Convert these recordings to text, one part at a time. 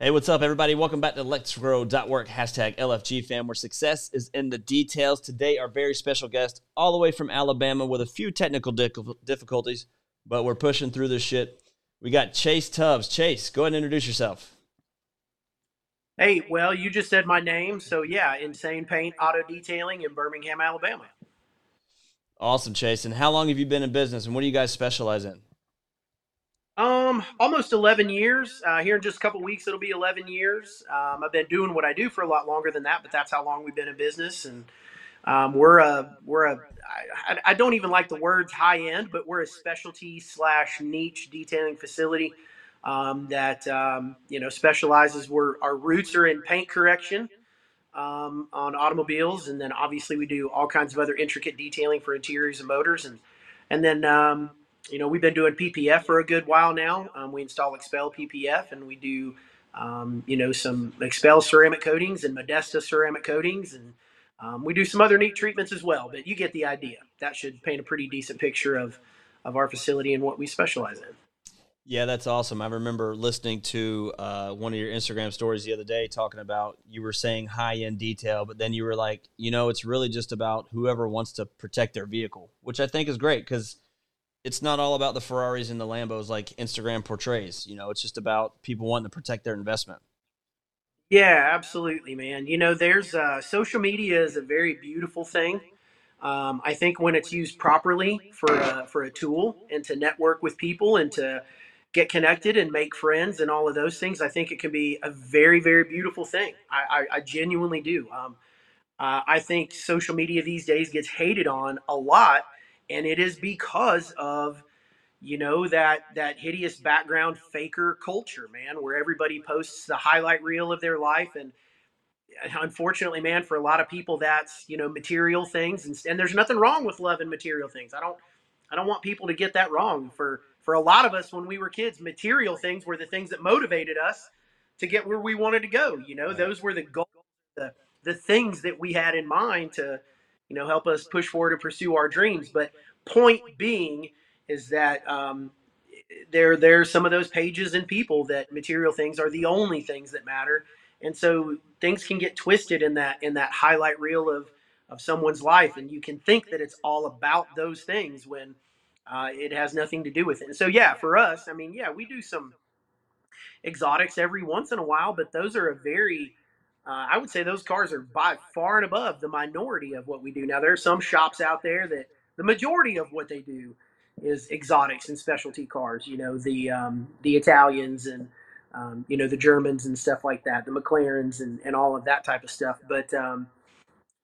Hey, what's up, everybody? Welcome back to Let's Grow.work, hashtag LFG fam, where success is in the details. Today, our very special guest, all the way from Alabama with a few technical difficulties, but we're pushing through this shit. We got Chase Tubbs. Chase, go ahead and introduce yourself. Hey, well, you just said my name. So, yeah, Insane Paint Auto Detailing in Birmingham, Alabama. Awesome, Chase. And how long have you been in business and what do you guys specialize in? Um, almost 11 years. Uh, here in just a couple weeks, it'll be 11 years. Um, I've been doing what I do for a lot longer than that, but that's how long we've been in business. And um, we're a we're a I, I don't even like the words high end, but we're a specialty slash niche detailing facility um, that um, you know specializes. Where our roots are in paint correction um, on automobiles, and then obviously we do all kinds of other intricate detailing for interiors and motors, and and then um, you know, we've been doing PPF for a good while now. Um, we install XPEL PPF and we do, um, you know, some XPEL ceramic coatings and Modesta ceramic coatings. And um, we do some other neat treatments as well, but you get the idea. That should paint a pretty decent picture of, of our facility and what we specialize in. Yeah, that's awesome. I remember listening to uh, one of your Instagram stories the other day talking about you were saying high end detail, but then you were like, you know, it's really just about whoever wants to protect their vehicle, which I think is great because it's not all about the Ferraris and the Lambos like Instagram portrays. You know, it's just about people wanting to protect their investment. Yeah, absolutely, man. You know, there's uh, social media is a very beautiful thing. Um, I think when it's used properly for a, for a tool and to network with people and to get connected and make friends and all of those things, I think it can be a very, very beautiful thing. I, I, I genuinely do. Um, uh, I think social media these days gets hated on a lot and it is because of you know that that hideous background faker culture man where everybody posts the highlight reel of their life. And unfortunately man for a lot of people that's you know material things. And, and there's nothing wrong with loving material things. I don't i don't want people to get that wrong. For for a lot of us when we were kids material things were the things that motivated us to get where we wanted to go. You know those were the goals the the things that we had in mind to you know, help us push forward and pursue our dreams. But point being is that um, there there's some of those pages and people that material things are the only things that matter, and so things can get twisted in that in that highlight reel of of someone's life, and you can think that it's all about those things when uh, it has nothing to do with it. And so, yeah, for us, I mean, yeah, we do some exotics every once in a while, but those are a very uh, I would say those cars are by far and above the minority of what we do. Now, there are some shops out there that the majority of what they do is exotics and specialty cars. You know, the um, the Italians and um, you know the Germans and stuff like that, the McLarens and, and all of that type of stuff. But um,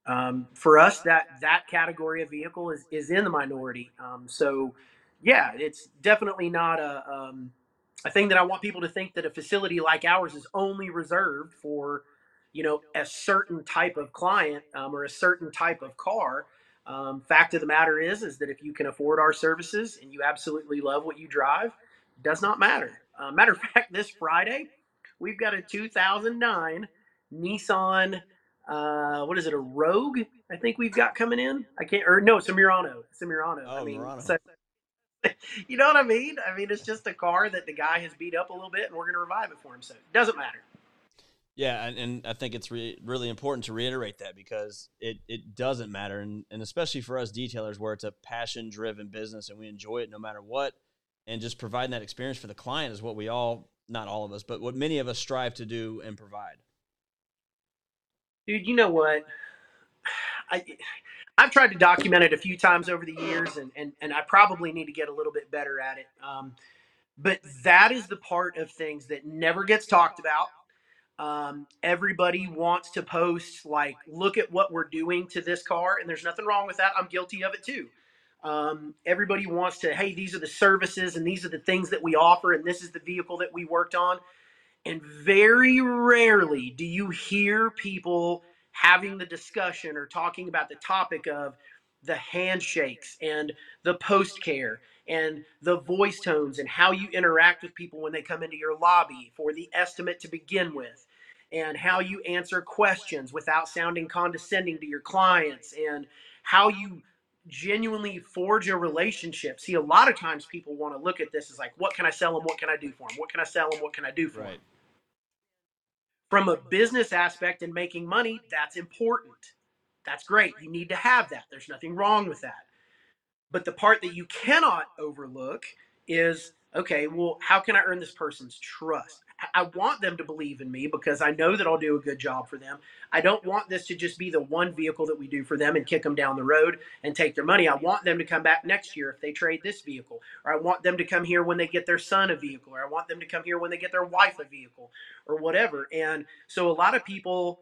um for us, that that category of vehicle is is in the minority. Um, so, yeah, it's definitely not a um, a thing that I want people to think that a facility like ours is only reserved for you know a certain type of client um, or a certain type of car um, fact of the matter is is that if you can afford our services and you absolutely love what you drive does not matter. Uh, matter of fact this friday we've got a 2009 nissan uh, what is it a rogue i think we've got coming in? I can't or no it's a murano it's a murano. Oh, i mean Murano. so, you know what i mean? I mean it's just a car that the guy has beat up a little bit and we're going to revive it for him so it doesn't matter yeah, and, and I think it's re- really important to reiterate that because it, it doesn't matter, and, and especially for us detailers, where it's a passion driven business and we enjoy it no matter what, and just providing that experience for the client is what we all, not all of us, but what many of us strive to do and provide. Dude, you know what? I I've tried to document it a few times over the years, and and, and I probably need to get a little bit better at it. Um, but that is the part of things that never gets talked about um, everybody wants to post like, look at what we're doing to this car, and there's nothing wrong with that. I'm guilty of it too. Um, everybody wants to, hey, these are the services and these are the things that we offer, and this is the vehicle that we worked on. And very rarely do you hear people having the discussion or talking about the topic of the handshakes and the post care and the voice tones and how you interact with people when they come into your lobby for the estimate to begin with and how you answer questions without sounding condescending to your clients and how you genuinely forge a relationship. See, a lot of times people want to look at this as like, what can I sell them? What can I do for them? What can I sell them? What can I do for right. them? from a business aspect and making money, that's important. That's great. You need to have that. There's nothing wrong with that. But the part that you cannot overlook is okay, well, how can I earn this person's trust? I want them to believe in me because I know that I'll do a good job for them. I don't want this to just be the one vehicle that we do for them and kick them down the road and take their money. I want them to come back next year if they trade this vehicle, or I want them to come here when they get their son a vehicle, or I want them to come here when they get their wife a vehicle, or whatever. And so a lot of people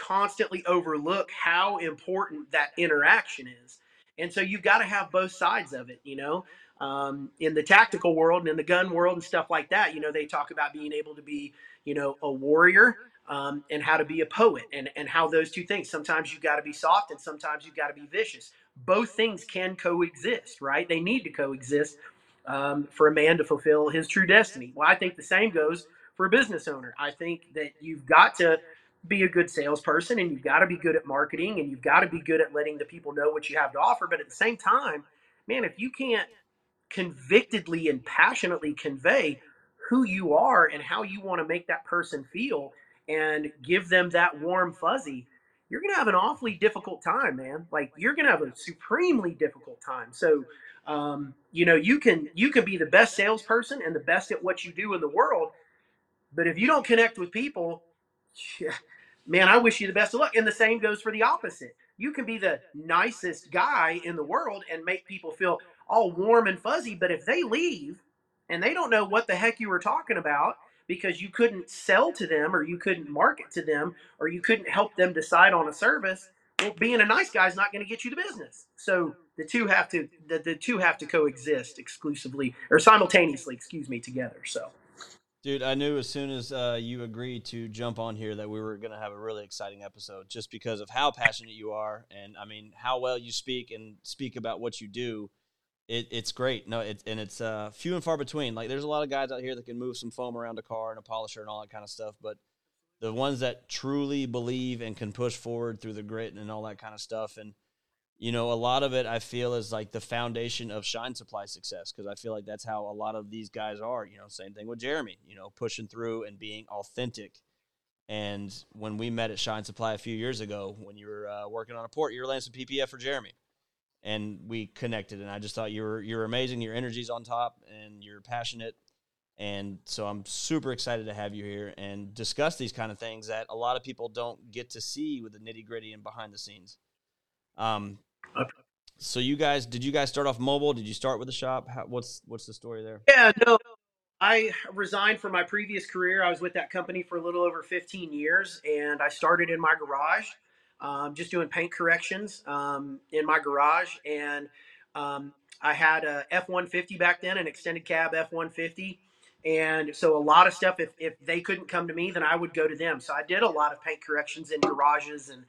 constantly overlook how important that interaction is. And so you've got to have both sides of it, you know um, in the tactical world and in the gun world and stuff like that, you know, they talk about being able to be, you know, a warrior um, and how to be a poet and, and how those two things, sometimes you've got to be soft and sometimes you've got to be vicious. Both things can coexist, right? They need to coexist um, for a man to fulfill his true destiny. Well, I think the same goes for a business owner. I think that you've got to be a good salesperson and you've got to be good at marketing and you've got to be good at letting the people know what you have to offer. But at the same time, man, if you can't convictedly and passionately convey who you are and how you want to make that person feel and give them that warm fuzzy, you're going to have an awfully difficult time, man. Like you're going to have a supremely difficult time. So, um, you know, you can you can be the best salesperson and the best at what you do in the world, but if you don't connect with people, man, I wish you the best of luck. And the same goes for the opposite. You can be the nicest guy in the world and make people feel all warm and fuzzy. But if they leave and they don't know what the heck you were talking about because you couldn't sell to them or you couldn't market to them or you couldn't help them decide on a service, well, being a nice guy is not going to get you the business. So the two have to the, the two have to coexist exclusively or simultaneously, excuse me, together. So. Dude, I knew as soon as uh, you agreed to jump on here that we were going to have a really exciting episode just because of how passionate you are and I mean how well you speak and speak about what you do it, it's great. No, it, and it's uh, few and far between. Like there's a lot of guys out here that can move some foam around a car and a polisher and all that kind of stuff, but the ones that truly believe and can push forward through the grit and all that kind of stuff, and you know, a lot of it I feel is like the foundation of Shine Supply success because I feel like that's how a lot of these guys are. You know, same thing with Jeremy. You know, pushing through and being authentic. And when we met at Shine Supply a few years ago, when you were uh, working on a port, you were laying some PPF for Jeremy and we connected. And I just thought you were you're amazing. Your energy's on top, and you're passionate. And so I'm super excited to have you here and discuss these kind of things that a lot of people don't get to see with the nitty gritty and behind the scenes. Um, so you guys, did you guys start off mobile? Did you start with the shop? How, what's what's the story there? Yeah, no, I resigned from my previous career. I was with that company for a little over 15 years, and I started in my garage um, just doing paint corrections um, in my garage. And um, I had a F 150 back then, an extended cab F 150. And so a lot of stuff, if, if they couldn't come to me, then I would go to them. So I did a lot of paint corrections in garages and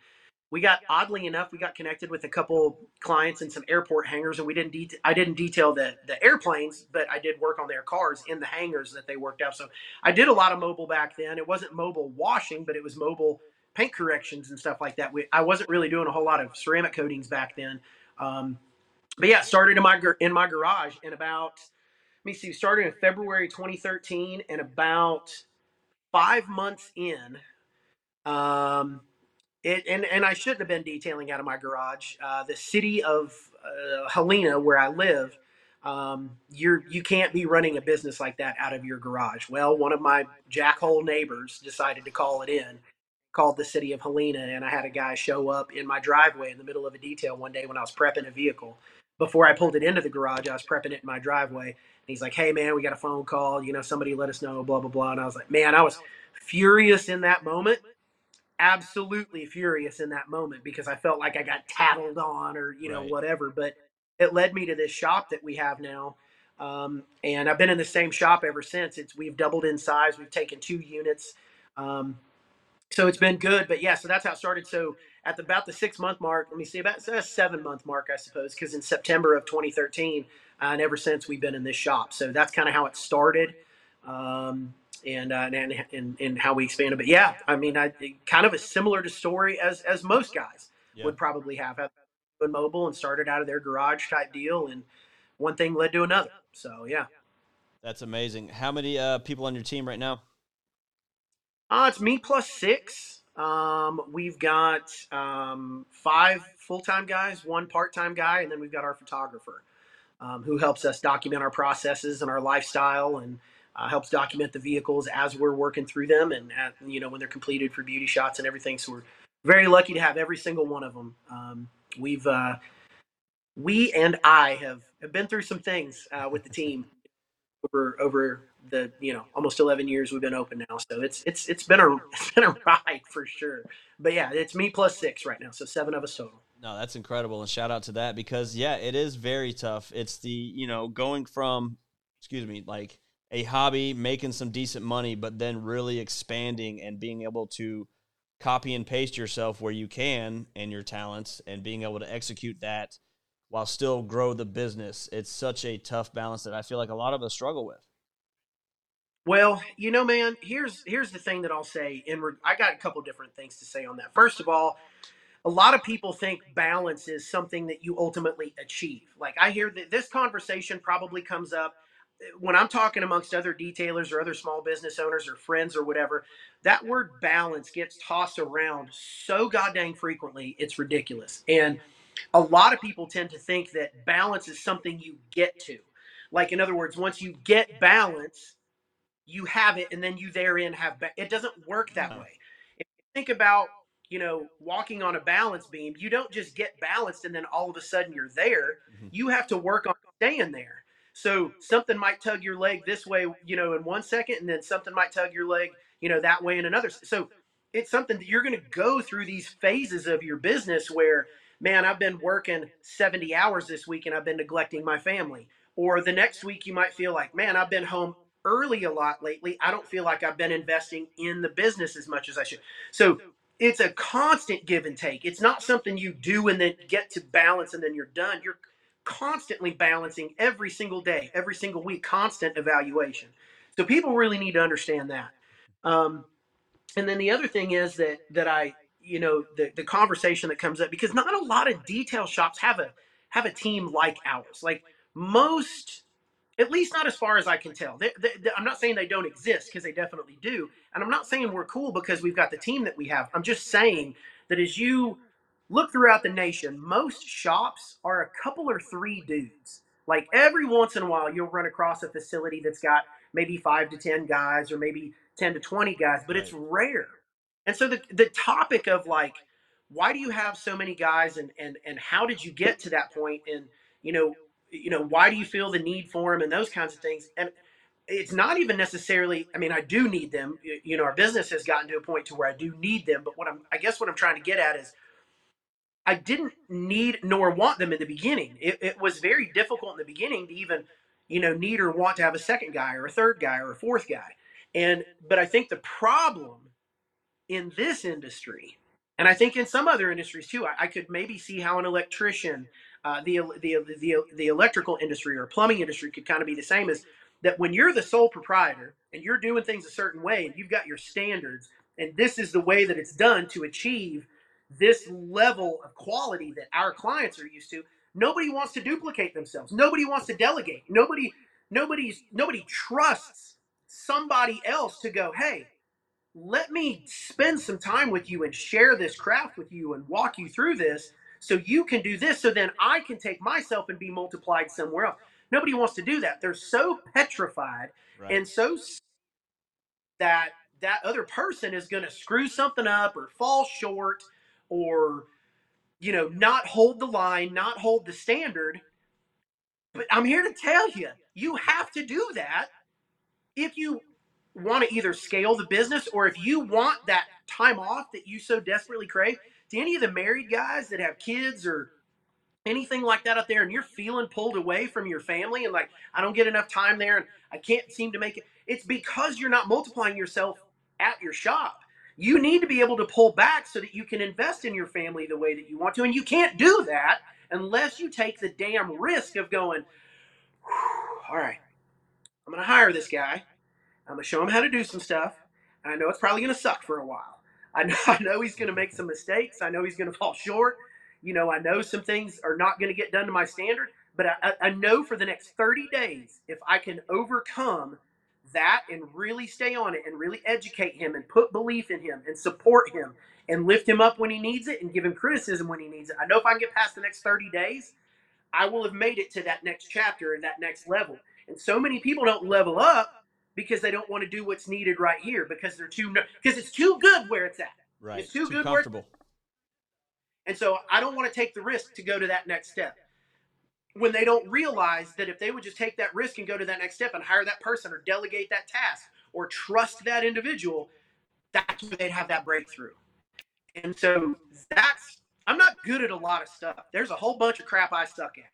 we got oddly enough we got connected with a couple clients in some airport hangars and we didn't de- i didn't detail the, the airplanes but i did work on their cars in the hangars that they worked out so i did a lot of mobile back then it wasn't mobile washing but it was mobile paint corrections and stuff like that. We, I wasn't really doing a whole lot of ceramic coatings back then. Um, but yeah, started in my in my garage in about let me see, started in February 2013 and about five months in, um, it and and I shouldn't have been detailing out of my garage. Uh, the city of uh, Helena, where I live, um, you're you can't be running a business like that out of your garage. Well, one of my jackhole neighbors decided to call it in called the city of Helena, and I had a guy show up in my driveway in the middle of a detail one day when I was prepping a vehicle. Before I pulled it into the garage, I was prepping it in my driveway. And he's like, "Hey, man, we got a phone call. You know, somebody let us know. Blah blah blah." And I was like, "Man, I was furious in that moment." Absolutely furious in that moment because I felt like I got tattled on or you know right. whatever. But it led me to this shop that we have now. Um, and I've been in the same shop ever since. It's we've doubled in size. We've taken two units. Um, so it's been good. But yeah, so that's how it started. So at the, about the six month mark, let me see, about a seven month mark, I suppose, because in September of 2013, uh, and ever since we've been in this shop. So that's kind of how it started. Um, and, uh, and, and, and how we expanded. But yeah, I mean, I kind of a similar to story as, as most guys yeah. would probably have, been mobile and started out of their garage type deal. And one thing led to another. So yeah. That's amazing. How many uh, people on your team right now? Uh, it's me plus six. Um, we've got um, five full time guys, one part time guy, and then we've got our photographer um, who helps us document our processes and our lifestyle and uh, helps document the vehicles as we're working through them and at, you know when they're completed for beauty shots and everything. So we're very lucky to have every single one of them. Um, we've uh, we and I have, have been through some things uh, with the team over over the you know almost 11 years we've been open now so it's it's it's been a it's been a ride for sure but yeah it's me plus six right now so seven of us total no that's incredible and shout out to that because yeah it is very tough it's the you know going from excuse me like a hobby making some decent money but then really expanding and being able to copy and paste yourself where you can and your talents and being able to execute that while still grow the business it's such a tough balance that i feel like a lot of us struggle with well, you know, man, here's here's the thing that I'll say. In re- I got a couple different things to say on that. First of all, a lot of people think balance is something that you ultimately achieve. Like I hear that this conversation probably comes up when I'm talking amongst other detailers or other small business owners or friends or whatever. That word balance gets tossed around so goddamn frequently, it's ridiculous. And a lot of people tend to think that balance is something you get to. Like in other words, once you get balance, you have it and then you therein have ba- it doesn't work that way if you think about you know walking on a balance beam you don't just get balanced and then all of a sudden you're there mm-hmm. you have to work on staying there so something might tug your leg this way you know in one second and then something might tug your leg you know that way in another so it's something that you're going to go through these phases of your business where man i've been working 70 hours this week and i've been neglecting my family or the next week you might feel like man i've been home early a lot lately. I don't feel like I've been investing in the business as much as I should. So it's a constant give and take. It's not something you do and then get to balance and then you're done. You're constantly balancing every single day, every single week, constant evaluation. So people really need to understand that. Um, and then the other thing is that that I, you know, the the conversation that comes up because not a lot of detail shops have a have a team like ours. Like most at least not as far as I can tell. They, they, they, I'm not saying they don't exist because they definitely do. And I'm not saying we're cool because we've got the team that we have. I'm just saying that as you look throughout the nation, most shops are a couple or three dudes. Like every once in a while, you'll run across a facility that's got maybe five to 10 guys or maybe 10 to 20 guys, but right. it's rare. And so the, the topic of like, why do you have so many guys and, and, and how did you get to that point? And, you know, you know, why do you feel the need for them and those kinds of things. And it's not even necessarily, I mean, I do need them. You know, our business has gotten to a point to where I do need them. But what I'm, I guess what I'm trying to get at is I didn't need nor want them in the beginning. It, it was very difficult in the beginning to even, you know, need or want to have a second guy or a third guy or a fourth guy. And, but I think the problem in this industry, and I think in some other industries too, I, I could maybe see how an electrician, uh, the, the, the, the electrical industry or plumbing industry could kind of be the same as that when you're the sole proprietor and you're doing things a certain way and you've got your standards and this is the way that it's done to achieve this level of quality that our clients are used to nobody wants to duplicate themselves nobody wants to delegate nobody nobody's nobody trusts somebody else to go hey let me spend some time with you and share this craft with you and walk you through this so you can do this so then I can take myself and be multiplied somewhere else. Nobody wants to do that. They're so petrified right. and so that that other person is going to screw something up or fall short or you know not hold the line, not hold the standard. But I'm here to tell you, you have to do that if you want to either scale the business or if you want that time off that you so desperately crave to any of the married guys that have kids or anything like that out there and you're feeling pulled away from your family and like I don't get enough time there and I can't seem to make it it's because you're not multiplying yourself at your shop. You need to be able to pull back so that you can invest in your family the way that you want to and you can't do that unless you take the damn risk of going all right. I'm going to hire this guy. I'm going to show him how to do some stuff. I know it's probably going to suck for a while. I know, I know he's going to make some mistakes. I know he's going to fall short. You know, I know some things are not going to get done to my standard, but I, I know for the next 30 days, if I can overcome that and really stay on it and really educate him and put belief in him and support him and lift him up when he needs it and give him criticism when he needs it. I know if I can get past the next 30 days, I will have made it to that next chapter and that next level. And so many people don't level up because they don't want to do what's needed right here because they're too because it's too good where it's at. Right. It's too, Too good where comfortable. and so I don't want to take the risk to go to that next step. When they don't realize that if they would just take that risk and go to that next step and hire that person or delegate that task or trust that individual, that's where they'd have that breakthrough. And so that's, I'm not good at a lot of stuff. There's a whole bunch of crap I suck at.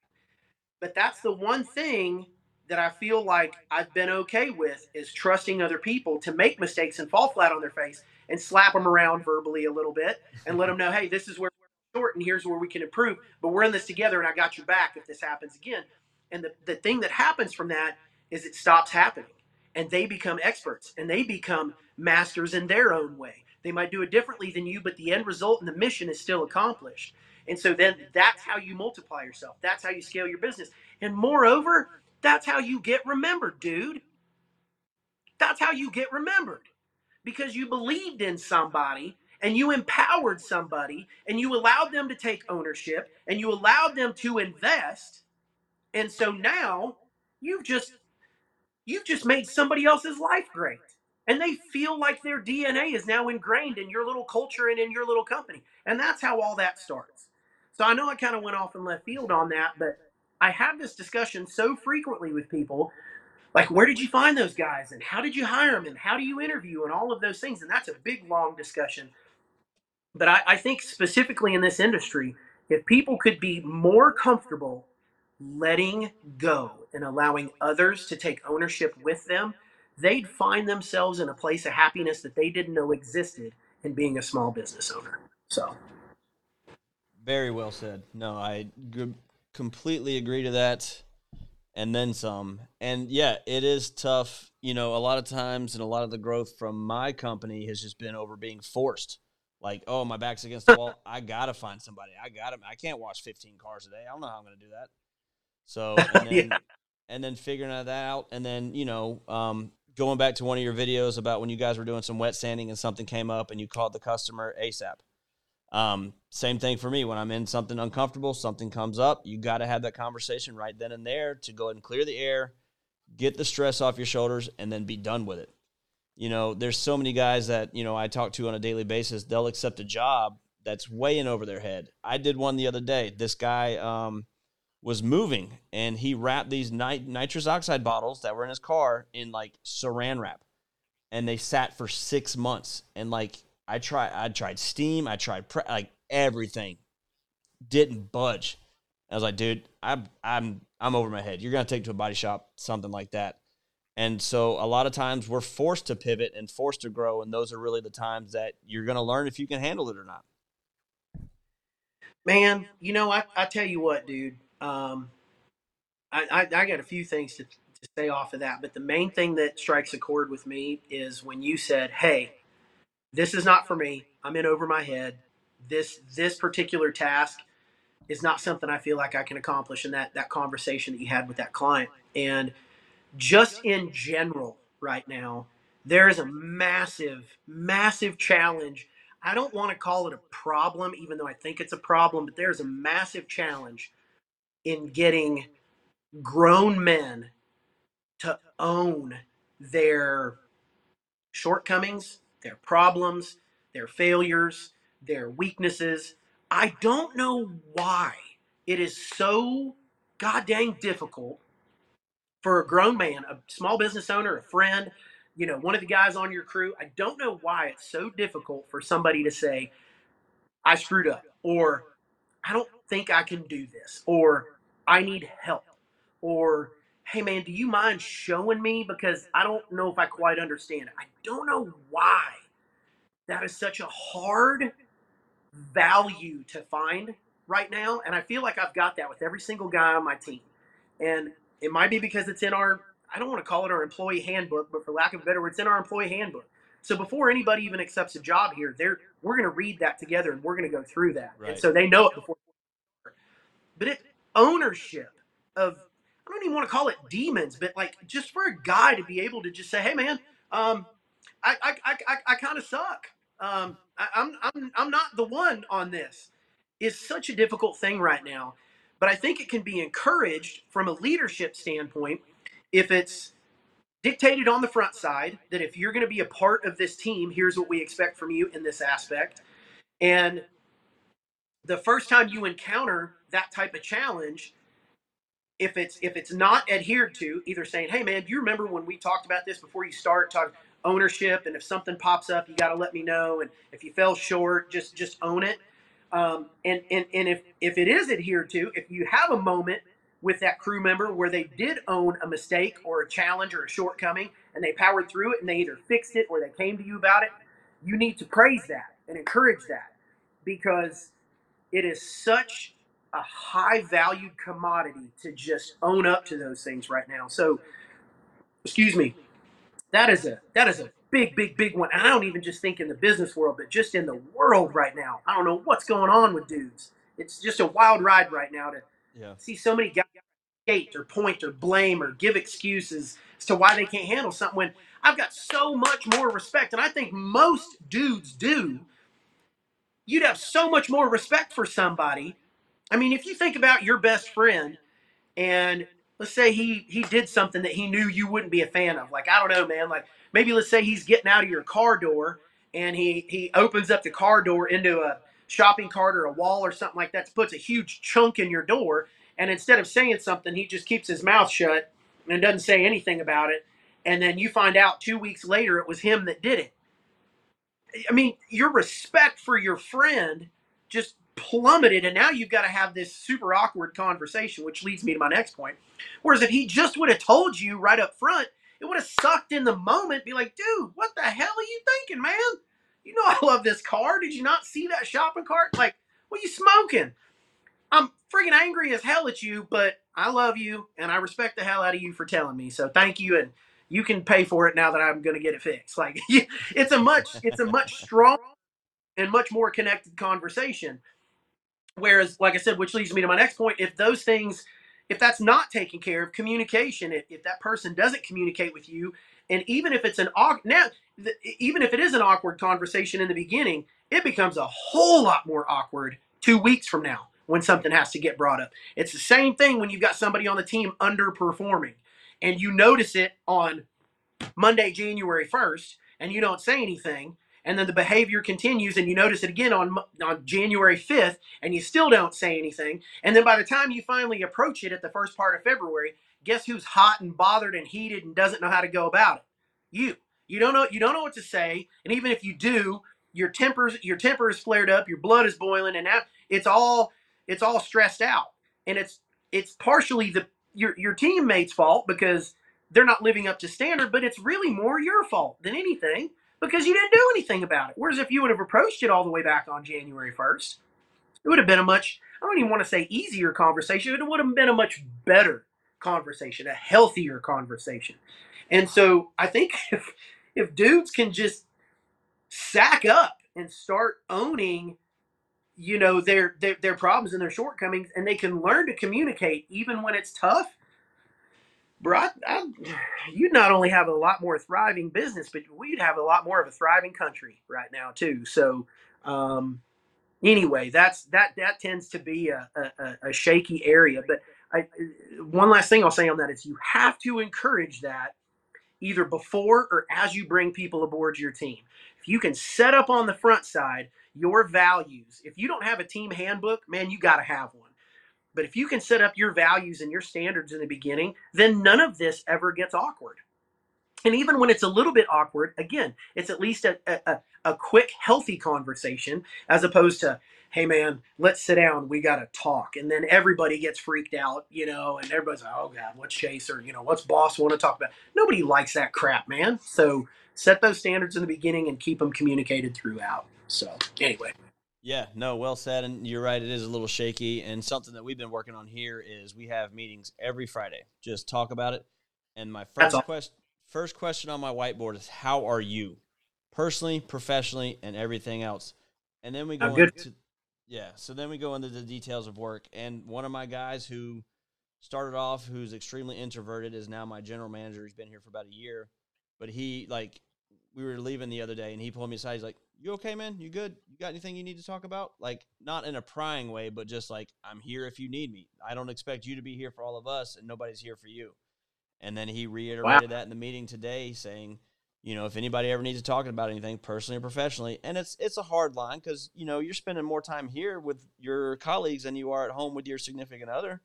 But that's the one thing that I feel like I've been okay with is trusting other people to make mistakes and fall flat on their face and slap them around verbally a little bit and let them know, hey, this is where short and here's where we can improve. But we're in this together and I got your back if this happens again. And the, the thing that happens from that is it stops happening and they become experts and they become masters in their own way. They might do it differently than you, but the end result and the mission is still accomplished. And so then that's how you multiply yourself. That's how you scale your business. And moreover, that's how you get remembered, dude. That's how you get remembered because you believed in somebody and you empowered somebody and you allowed them to take ownership and you allowed them to invest. And so now you've just you've just made somebody else's life great. And they feel like their DNA is now ingrained in your little culture and in your little company. And that's how all that starts. So I know I kind of went off in left field on that, but I have this discussion so frequently with people like where did you find those guys and how did you hire them and how do you interview and all of those things and that's a big long discussion but I, I think specifically in this industry if people could be more comfortable letting go and allowing others to take ownership with them they'd find themselves in a place of happiness that they didn't know existed in being a small business owner so Very well said. No, I g- completely agree to that, and then some. And yeah, it is tough. You know, a lot of times, and a lot of the growth from my company has just been over being forced. Like, oh, my back's against the wall. I gotta find somebody. I gotta. I can't wash fifteen cars a day. I don't know how I'm gonna do that. So, and then, Yeah. and then figuring that out, and then you know, um, going back to one of your videos about when you guys were doing some wet sanding and something came up and you called the customer ASAP. Um, same thing for me when I'm in something uncomfortable, something comes up, you got to have that conversation right then and there to go ahead and clear the air, get the stress off your shoulders, and then be done with it. You know, there's so many guys that, you know, I talk to on a daily basis, they'll accept a job that's way in over their head. I did one the other day. This guy um, was moving and he wrapped these nit- nitrous oxide bottles that were in his car in like saran wrap and they sat for six months. And like I tried, I tried steam, I tried pre- like everything, didn't budge. I was like, dude, I'm I'm I'm over my head. You're gonna take it to a body shop, something like that. And so a lot of times we're forced to pivot and forced to grow, and those are really the times that you're gonna learn if you can handle it or not. Man, you know, I, I tell you what, dude. Um, I, I, I got a few things to, to say off of that, but the main thing that strikes a chord with me is when you said, "Hey, this is not for me. I'm in over my head. This this particular task is not something I feel like I can accomplish." In that that conversation that you had with that client, and just in general, right now, there is a massive, massive challenge I don't want to call it a problem, even though I think it's a problem, but there's a massive challenge in getting grown men to own their shortcomings, their problems, their failures, their weaknesses. I don't know why it is so goddamn difficult for a grown man, a small business owner, a friend, you know, one of the guys on your crew. I don't know why it's so difficult for somebody to say, I screwed up, or I don't think I can do this, or I need help, or hey man, do you mind showing me? Because I don't know if I quite understand it. I don't know why that is such a hard value to find right now. And I feel like I've got that with every single guy on my team. And it might be because it's in our, I don't want to call it our employee handbook, but for lack of a better word, it's in our employee handbook. So before anybody even accepts a job here, they're, we're going to read that together and we're going to go through that. And Right. so they know it before. But it ownership of I don't even want to call it demons, but like just for a guy to be able to just say, "Hey, man, um, I I I, I, I kind of suck. Um, I, I'm I'm I'm not the one on this." Is such a difficult thing right now, but I think it can be encouraged from a leadership standpoint if it's dictated on the front side that if you're going to be a part of this team, here's what we expect from you in this aspect. And the first time you encounter that type of challenge, if it's if it's not adhered to, either saying, "Hey, man, do you remember when we talked about this before you start talking ownership? And if something pops up, you got to let me know. And if you fell short, just just own it." Um, and and and if if it is adhered to, if you have a moment with that crew member where they did own a mistake or a challenge or a shortcoming, and they powered through it, and they either fixed it or they came to you about it, you need to praise that and encourage that because it is such a high valued commodity to just own up to those things right now. So, excuse me, that is a that is a big, big, big one. And I don't even just think in the business world, but just in the world right now. I don't know what's going on with dudes. It's just a wild ride right now to yeah. see so many guys skate or point or blame or give excuses as to why they can't handle something when I've got so much more respect, and I think most dudes do. You'd have so much more respect for somebody I mean, if you think about your best friend and let's say he he did something that he knew you wouldn't be a fan of. Like, I don't know, man, like maybe let's say he's getting out of your car door and he he opens up the car door into a shopping cart or a wall or something like that, puts a huge chunk in your door, and instead of saying something, he just keeps his mouth shut and doesn't say anything about it. And then you find out two weeks later it was him that did it. I mean, your respect for your friend just plummeted and now you've got to have this super awkward conversation which leads me to my next point whereas if he just would have told you right up front it would have sucked in the moment be like dude what the hell are you thinking man? You know i love this car. Did you not see that shopping cart? Like what are you smoking? I'm freaking angry as hell at you but i love you and i respect the hell out of you for telling me. So thank you and you can pay for it now that i'm going to get it fixed. Like it's a much it's a much stronger and much more connected conversation. Whereas, like I said, which leads me to my next point, if those things, if that's not taken care of, communication, if, if that person doesn't communicate with you, and even if it's an awkward now, even if it is an awkward conversation in the beginning, it becomes a whole lot more awkward two weeks from now when something has to get brought up. It's the same thing when you've got somebody on the team underperforming, and you notice it on Monday, January first, and you don't say anything and then the behavior continues and you notice it again on on January 5th and you still don't say anything. And then by the time you finally approach it at the first part of February guess who's hot and bothered and heated and doesn't know how to go about it? You. You don't know you don't know what to say and even if you do your tempers your temper is flared up your blood is boiling and now it's all it's all stressed out. And it's it's partially the your your teammates fault because they're not living up to standard but it's really more your fault than anything because you didn't do anything about it. Whereas if you would have approached it all the way back on January 1st, it would have been a much, I don't even want to say easier conversation, it would have been a much better conversation, a healthier conversation. And so I think if if dudes can just sack up and start owning you know their, their their problems and their shortcomings and they can learn to communicate even when it's tough bro, I, I, you'd not only have a lot more thriving business, but we'd have a lot more of a thriving country right now too. So, um, anyway, that's that that tends to be a, a, a shaky area. But I, one last thing I'll say on that is you have to encourage that either before or as you bring people aboard your team. If you can set up on the front side your values, if you don't have a team handbook, man, you got to have one but if you can set up your values and your standards in the beginning, then none of this ever gets awkward. And even when it's a little bit awkward, again, it's at least a, a, a quick, healthy conversation as opposed to, hey man, let's sit down, we gotta talk. And then everybody gets freaked out, you know, and everybody's like, oh God, what's Chase or, you know, what's boss want to talk about? Nobody likes that crap, man. So set those standards in the beginning and keep them communicated throughout. So anyway. Yeah, no, well said. And you're right, it is a little shaky. And something that we've been working on here is we have meetings every Friday. Just talk about it. And my first question first question on my whiteboard is how are you? Personally, professionally, and everything else. And then we go into Yeah. So then we go into the details of work. And one of my guys who started off who's extremely introverted is now my general manager. He's been here for about a year, but he like we were leaving the other day and he pulled me aside. He's like, "You okay, man? You good? You got anything you need to talk about?" Like not in a prying way, but just like I'm here if you need me. I don't expect you to be here for all of us, and nobody's here for you. And then he reiterated wow. that in the meeting today, saying, you know, if anybody ever needs to talk about anything personally or professionally, and it's it's a hard line because you know you're spending more time here with your colleagues than you are at home with your significant other.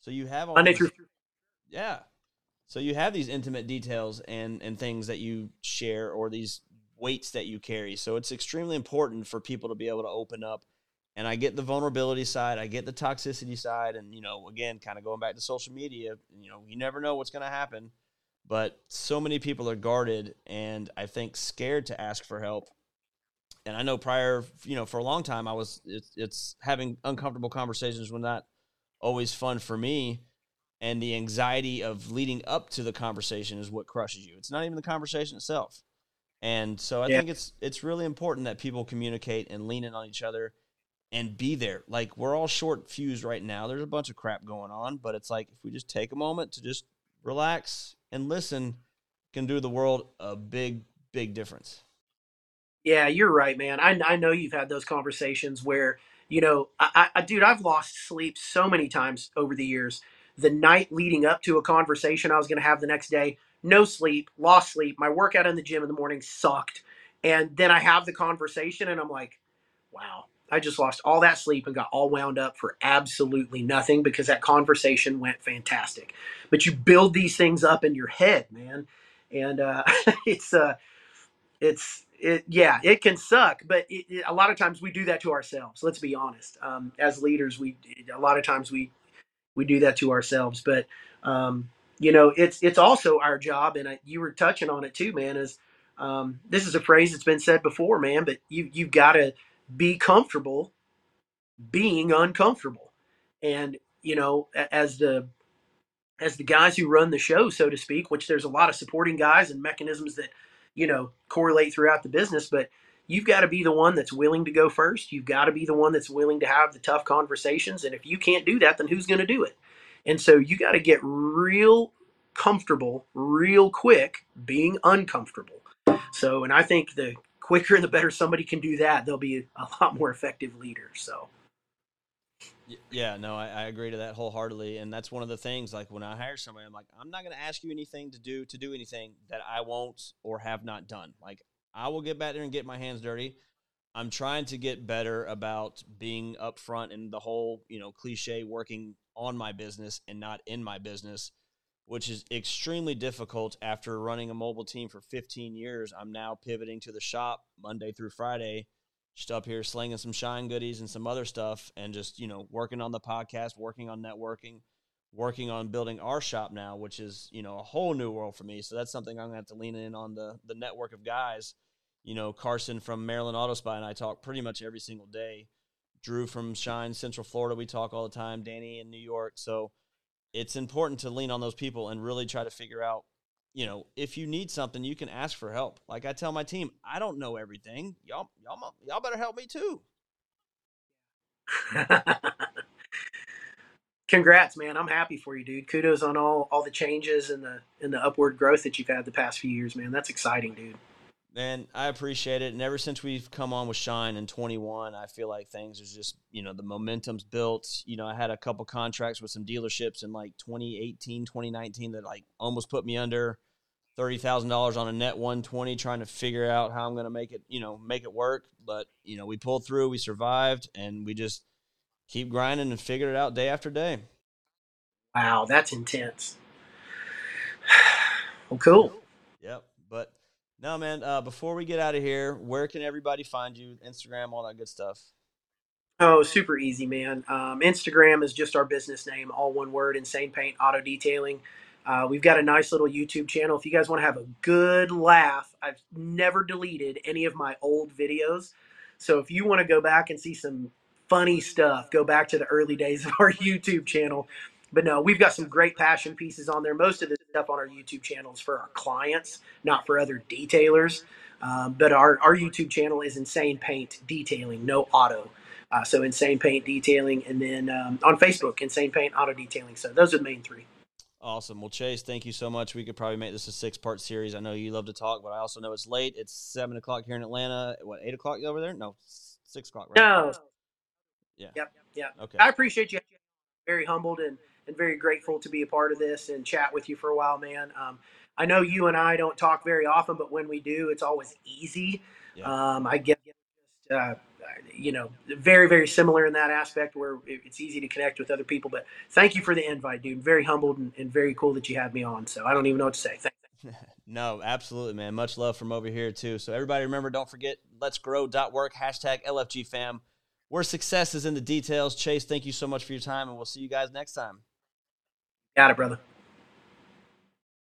So you have all these, yeah. So you have these intimate details and and things that you share or these weights that you carry. So it's extremely important for people to be able to open up. And I get the vulnerability side, I get the toxicity side, and you know, again, kind of going back to social media, you know, you never know what's going to happen. But so many people are guarded and I think scared to ask for help. And I know prior, you know, for a long time, I was it's, it's having uncomfortable conversations when not always fun for me and the anxiety of leading up to the conversation is what crushes you. It's not even the conversation itself. And so I yeah. think it's it's really important that people communicate and lean in on each other and be there. Like we're all short fused right now. There's a bunch of crap going on, but it's like if we just take a moment to just relax and listen, can do the world a big big difference. Yeah, you're right, man. I I know you've had those conversations where you know, I, I, dude, I've lost sleep so many times over the years. The night leading up to a conversation I was going to have the next day, no sleep, lost sleep. My workout in the gym in the morning sucked. And then I have the conversation and I'm like, wow, I just lost all that sleep and got all wound up for absolutely nothing because that conversation went fantastic. But you build these things up in your head, man. And uh, it's, uh, it's, it, yeah, it can suck, but it, it, a lot of times we do that to ourselves. Let's be honest. Um, as leaders, we a lot of times we we do that to ourselves. But um, you know, it's it's also our job, and I, you were touching on it too, man. Is um, this is a phrase that's been said before, man? But you you've got to be comfortable being uncomfortable, and you know, as the as the guys who run the show, so to speak, which there's a lot of supporting guys and mechanisms that you know, correlate throughout the business, but you've got to be the one that's willing to go first. You've got to be the one that's willing to have the tough conversations. And if you can't do that, then who's going to do it? And so you got to get real comfortable real quick being uncomfortable. So, and I think the quicker and the better somebody can do that, they'll be a lot more effective leader. So, yeah, no, I, I, agree to that wholeheartedly, and that's one of the things. Like when I hire somebody, I'm like, I'm not going to ask you anything to do to do anything that I won't or have not done. Like I will get back there and get my hands dirty. I'm trying to get better about being upfront and the whole, you know, cliche working on my business and not in my business, which is extremely difficult after running a mobile team for 15 years. I'm now pivoting to the shop Monday through Friday just up here slinging some shine goodies and some other stuff and just, you know, working on the podcast, working on networking, working on building our shop now, which is, you know, a whole new world for me. So that's something I'm gonna have to lean in on the the network of guys. You know, Carson from Maryland Auto Spy and I talk pretty much every single day. Drew from Shine Central Florida, we talk all the time. Danny in New York. So it's important to lean on those people and really try to figure out you know, if you need something, you can ask for help. Like I tell my team, I don't know everything. Y'all, y'all, y'all better help me too. Congrats, man! I'm happy for you, dude. Kudos on all all the changes and the and the upward growth that you've had the past few years, man. That's exciting, dude. Man, I appreciate it. And ever since we've come on with Shine in 21, I feel like things is just, you know, the momentum's built. You know, I had a couple contracts with some dealerships in like 2018, 2019 that like almost put me under thirty thousand dollars on a net one twenty, trying to figure out how I'm going to make it, you know, make it work. But you know, we pulled through, we survived, and we just keep grinding and figured it out day after day. Wow, that's intense. well, cool. Yep. But no, man. Uh, before we get out of here, where can everybody find you? Instagram, all that good stuff. Oh, super easy, man. Um, Instagram is just our business name, all one word. Insane Paint Auto Detailing. Uh, we've got a nice little YouTube channel. If you guys want to have a good laugh, I've never deleted any of my old videos. So if you want to go back and see some funny stuff, go back to the early days of our YouTube channel. But no, we've got some great passion pieces on there. Most of the stuff on our YouTube channels for our clients, not for other detailers. Um, but our, our YouTube channel is Insane Paint Detailing, no auto. Uh, so Insane Paint Detailing, and then um, on Facebook, Insane Paint Auto Detailing. So those are the main three. Awesome. Well, Chase, thank you so much. We could probably make this a six part series. I know you love to talk, but I also know it's late. It's seven o'clock here in Atlanta. What, eight o'clock over there? No, six o'clock, right? No. Yeah. Yep. Yep. Okay. I appreciate you. Very humbled and, and very grateful to be a part of this and chat with you for a while, man. Um, I know you and I don't talk very often, but when we do, it's always easy. Yeah. Um, I get, uh, you know, very, very similar in that aspect where it's easy to connect with other people. But thank you for the invite, dude. Very humbled and, and very cool that you had me on. So I don't even know what to say. Thanks. no, absolutely, man. Much love from over here, too. So everybody remember, don't forget, let's grow work, hashtag LFG fam where success is in the details. Chase, thank you so much for your time, and we'll see you guys next time. Got it, brother.